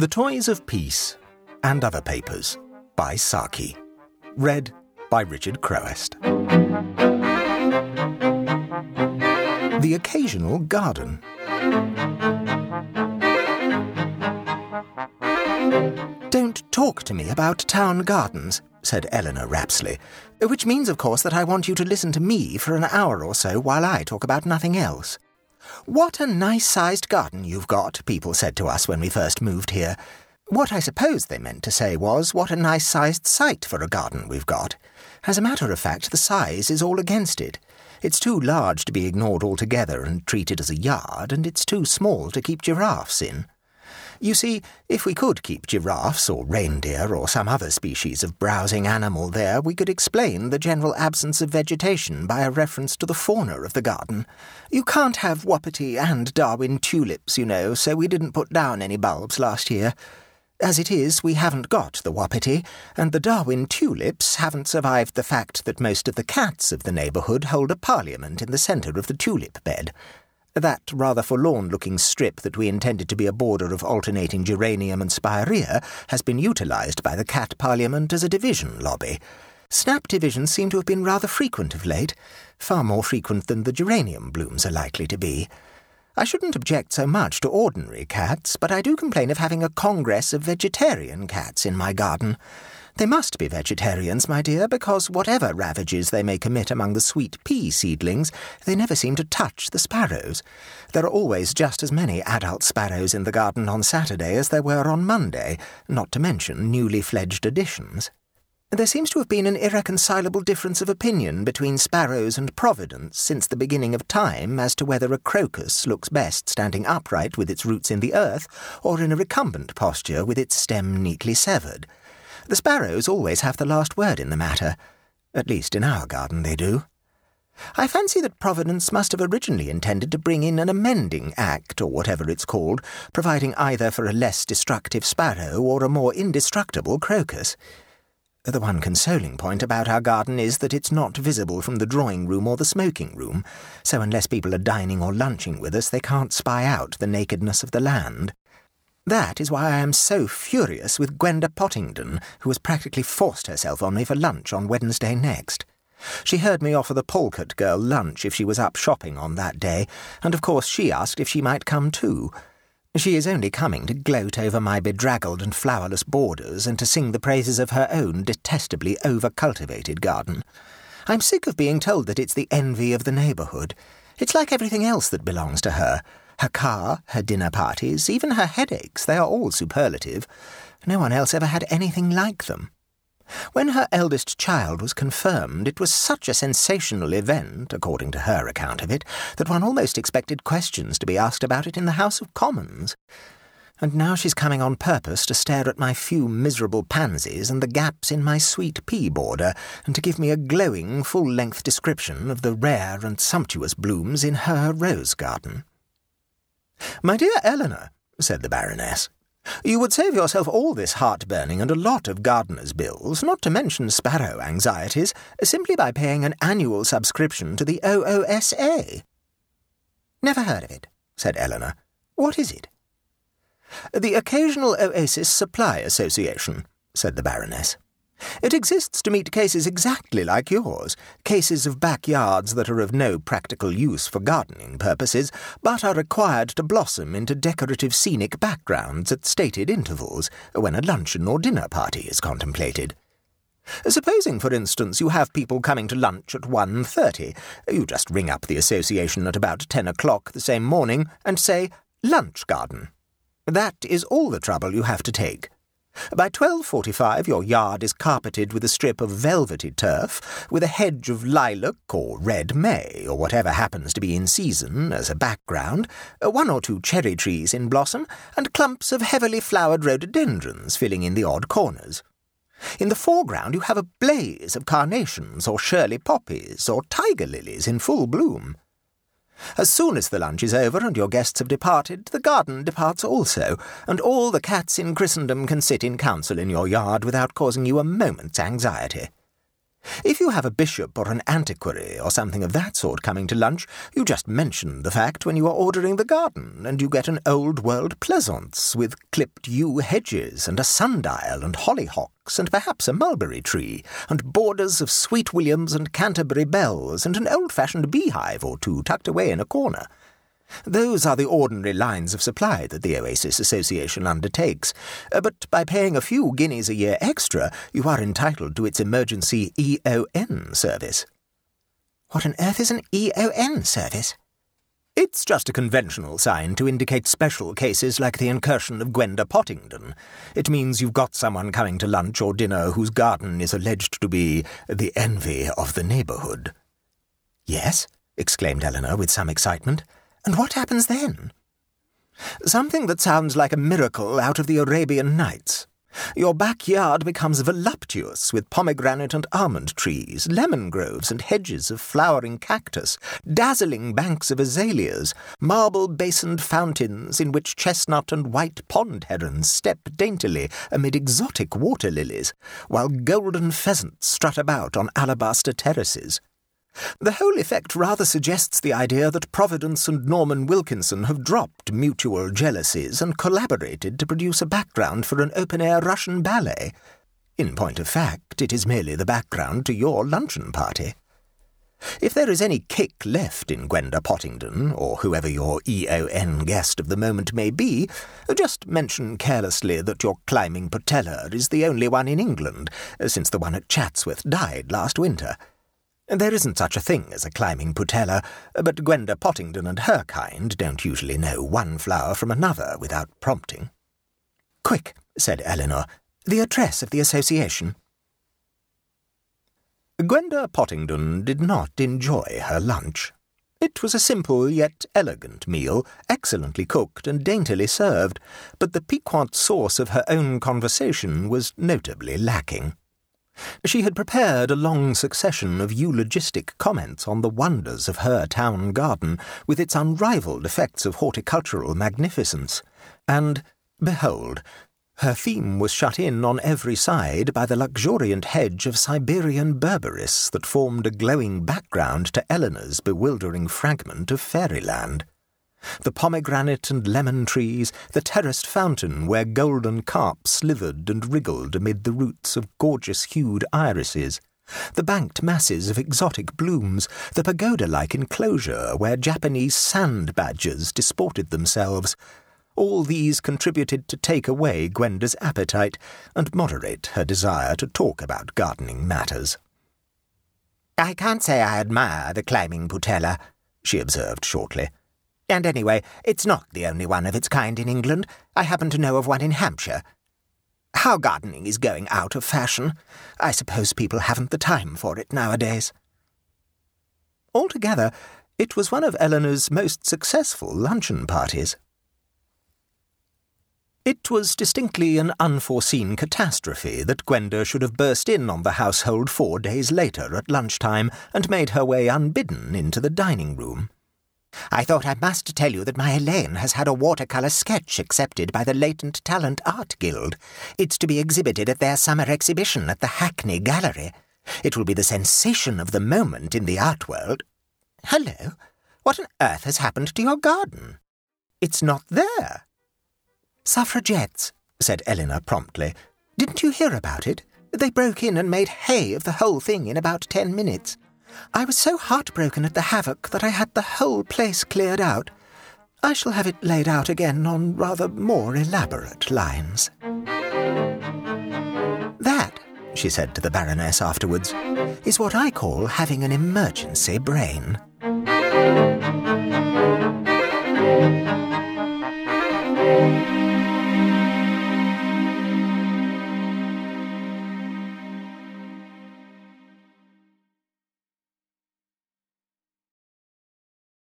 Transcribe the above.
The Toys of Peace and Other Papers by Saki. Read by Richard Crowest. The Occasional Garden. Don't talk to me about town gardens, said Eleanor Rapsley, which means, of course, that I want you to listen to me for an hour or so while I talk about nothing else. What a nice sized garden you've got, people said to us when we first moved here. What I suppose they meant to say was, what a nice sized site for a garden we've got. As a matter of fact, the size is all against it. It's too large to be ignored altogether and treated as a yard, and it's too small to keep giraffes in. You see, if we could keep giraffes or reindeer or some other species of browsing animal there, we could explain the general absence of vegetation by a reference to the fauna of the garden. You can't have Wapiti and Darwin tulips, you know, so we didn't put down any bulbs last year. As it is, we haven't got the Wapiti, and the Darwin tulips haven't survived the fact that most of the cats of the neighbourhood hold a parliament in the centre of the tulip bed. That rather forlorn looking strip that we intended to be a border of alternating geranium and spirea has been utilised by the Cat Parliament as a division lobby. Snap divisions seem to have been rather frequent of late, far more frequent than the geranium blooms are likely to be. I shouldn't object so much to ordinary cats, but I do complain of having a congress of vegetarian cats in my garden. They must be vegetarians, my dear, because whatever ravages they may commit among the sweet pea seedlings, they never seem to touch the sparrows. There are always just as many adult sparrows in the garden on Saturday as there were on Monday, not to mention newly fledged additions. There seems to have been an irreconcilable difference of opinion between sparrows and Providence since the beginning of time as to whether a crocus looks best standing upright with its roots in the earth or in a recumbent posture with its stem neatly severed. The sparrows always have the last word in the matter. At least in our garden they do. I fancy that Providence must have originally intended to bring in an amending act, or whatever it's called, providing either for a less destructive sparrow or a more indestructible crocus. The one consoling point about our garden is that it's not visible from the drawing room or the smoking room, so unless people are dining or lunching with us, they can't spy out the nakedness of the land. That is why I am so furious with Gwenda Pottingdon, who has practically forced herself on me for lunch on Wednesday next. She heard me offer the Polkerris girl lunch if she was up shopping on that day, and of course she asked if she might come too. She is only coming to gloat over my bedraggled and flowerless borders and to sing the praises of her own detestably over-cultivated garden. I'm sick of being told that it's the envy of the neighbourhood. It's like everything else that belongs to her. Her car, her dinner parties, even her headaches, they are all superlative. No one else ever had anything like them. When her eldest child was confirmed, it was such a sensational event, according to her account of it, that one almost expected questions to be asked about it in the House of Commons. And now she's coming on purpose to stare at my few miserable pansies and the gaps in my sweet pea border, and to give me a glowing, full length description of the rare and sumptuous blooms in her rose garden. My dear Eleanor, said the Baroness, you would save yourself all this heartburning and a lot of gardener's bills, not to mention sparrow anxieties, simply by paying an annual subscription to the OOSA. Never heard of it, said Eleanor. What is it? The Occasional Oasis Supply Association, said the Baroness. It exists to meet cases exactly like yours, cases of backyards that are of no practical use for gardening purposes, but are required to blossom into decorative scenic backgrounds at stated intervals, when a luncheon or dinner party is contemplated. Supposing, for instance, you have people coming to lunch at 1.30. You just ring up the association at about 10 o'clock the same morning and say, Lunch Garden. That is all the trouble you have to take. By 12.45 your yard is carpeted with a strip of velvety turf, with a hedge of lilac or red may, or whatever happens to be in season, as a background, uh, one or two cherry trees in blossom, and clumps of heavily flowered rhododendrons filling in the odd corners. In the foreground you have a blaze of carnations or Shirley poppies or tiger lilies in full bloom. As soon as the lunch is over and your guests have departed, the garden departs also, and all the cats in Christendom can sit in council in your yard without causing you a moment's anxiety. If you have a bishop or an antiquary or something of that sort coming to lunch, you just mention the fact when you are ordering the garden, and you get an old world pleasance with clipped yew hedges and a sundial and hollyhocks and perhaps a mulberry tree and borders of sweet williams and Canterbury bells and an old-fashioned beehive or two tucked away in a corner. Those are the ordinary lines of supply that the Oasis Association undertakes, uh, but by paying a few guineas a year extra, you are entitled to its emergency EON service. What on earth is an EON service? It's just a conventional sign to indicate special cases like the incursion of Gwenda Pottingdon. It means you've got someone coming to lunch or dinner whose garden is alleged to be the envy of the neighbourhood. Yes? exclaimed Eleanor with some excitement. And what happens then? Something that sounds like a miracle out of the Arabian Nights. Your backyard becomes voluptuous with pomegranate and almond trees, lemon groves and hedges of flowering cactus, dazzling banks of azaleas, marble basined fountains in which chestnut and white pond herons step daintily amid exotic water lilies, while golden pheasants strut about on alabaster terraces. The whole effect rather suggests the idea that Providence and Norman Wilkinson have dropped mutual jealousies and collaborated to produce a background for an open-air Russian ballet. In point of fact, it is merely the background to your luncheon party. If there is any kick left in Gwenda Pottingdon, or whoever your EON guest of the moment may be, just mention carelessly that your climbing putella is the only one in England, since the one at Chatsworth died last winter. There isn't such a thing as a climbing putella, but Gwenda Pottingdon and her kind don't usually know one flower from another without prompting. Quick, said Eleanor, the address of the association. Gwenda Pottingdon did not enjoy her lunch. It was a simple yet elegant meal, excellently cooked and daintily served, but the piquant sauce of her own conversation was notably lacking. She had prepared a long succession of eulogistic comments on the wonders of her town garden, with its unrivalled effects of horticultural magnificence, and, behold, her theme was shut in on every side by the luxuriant hedge of Siberian berberis that formed a glowing background to Eleanor's bewildering fragment of fairyland the pomegranate and lemon trees, the terraced fountain where golden carp slithered and wriggled amid the roots of gorgeous hued irises, the banked masses of exotic blooms, the pagoda-like enclosure where Japanese sand badgers disported themselves, all these contributed to take away Gwenda's appetite and moderate her desire to talk about gardening matters. I can't say I admire the climbing putella, she observed shortly. And anyway, it's not the only one of its kind in England. I happen to know of one in Hampshire. How gardening is going out of fashion. I suppose people haven't the time for it nowadays. Altogether, it was one of Eleanor's most successful luncheon parties. It was distinctly an unforeseen catastrophe that Gwenda should have burst in on the household four days later at lunchtime and made her way unbidden into the dining room. I thought I must tell you that my Elaine has had a watercolour sketch accepted by the Latent Talent Art Guild. It's to be exhibited at their summer exhibition at the Hackney Gallery. It will be the sensation of the moment in the art world. Hello, what on earth has happened to your garden? It's not there. Suffragettes, said Eleanor promptly. Didn't you hear about it? They broke in and made hay of the whole thing in about ten minutes. I was so heartbroken at the havoc that I had the whole place cleared out. I shall have it laid out again on rather more elaborate lines. That, she said to the Baroness afterwards, is what I call having an emergency brain.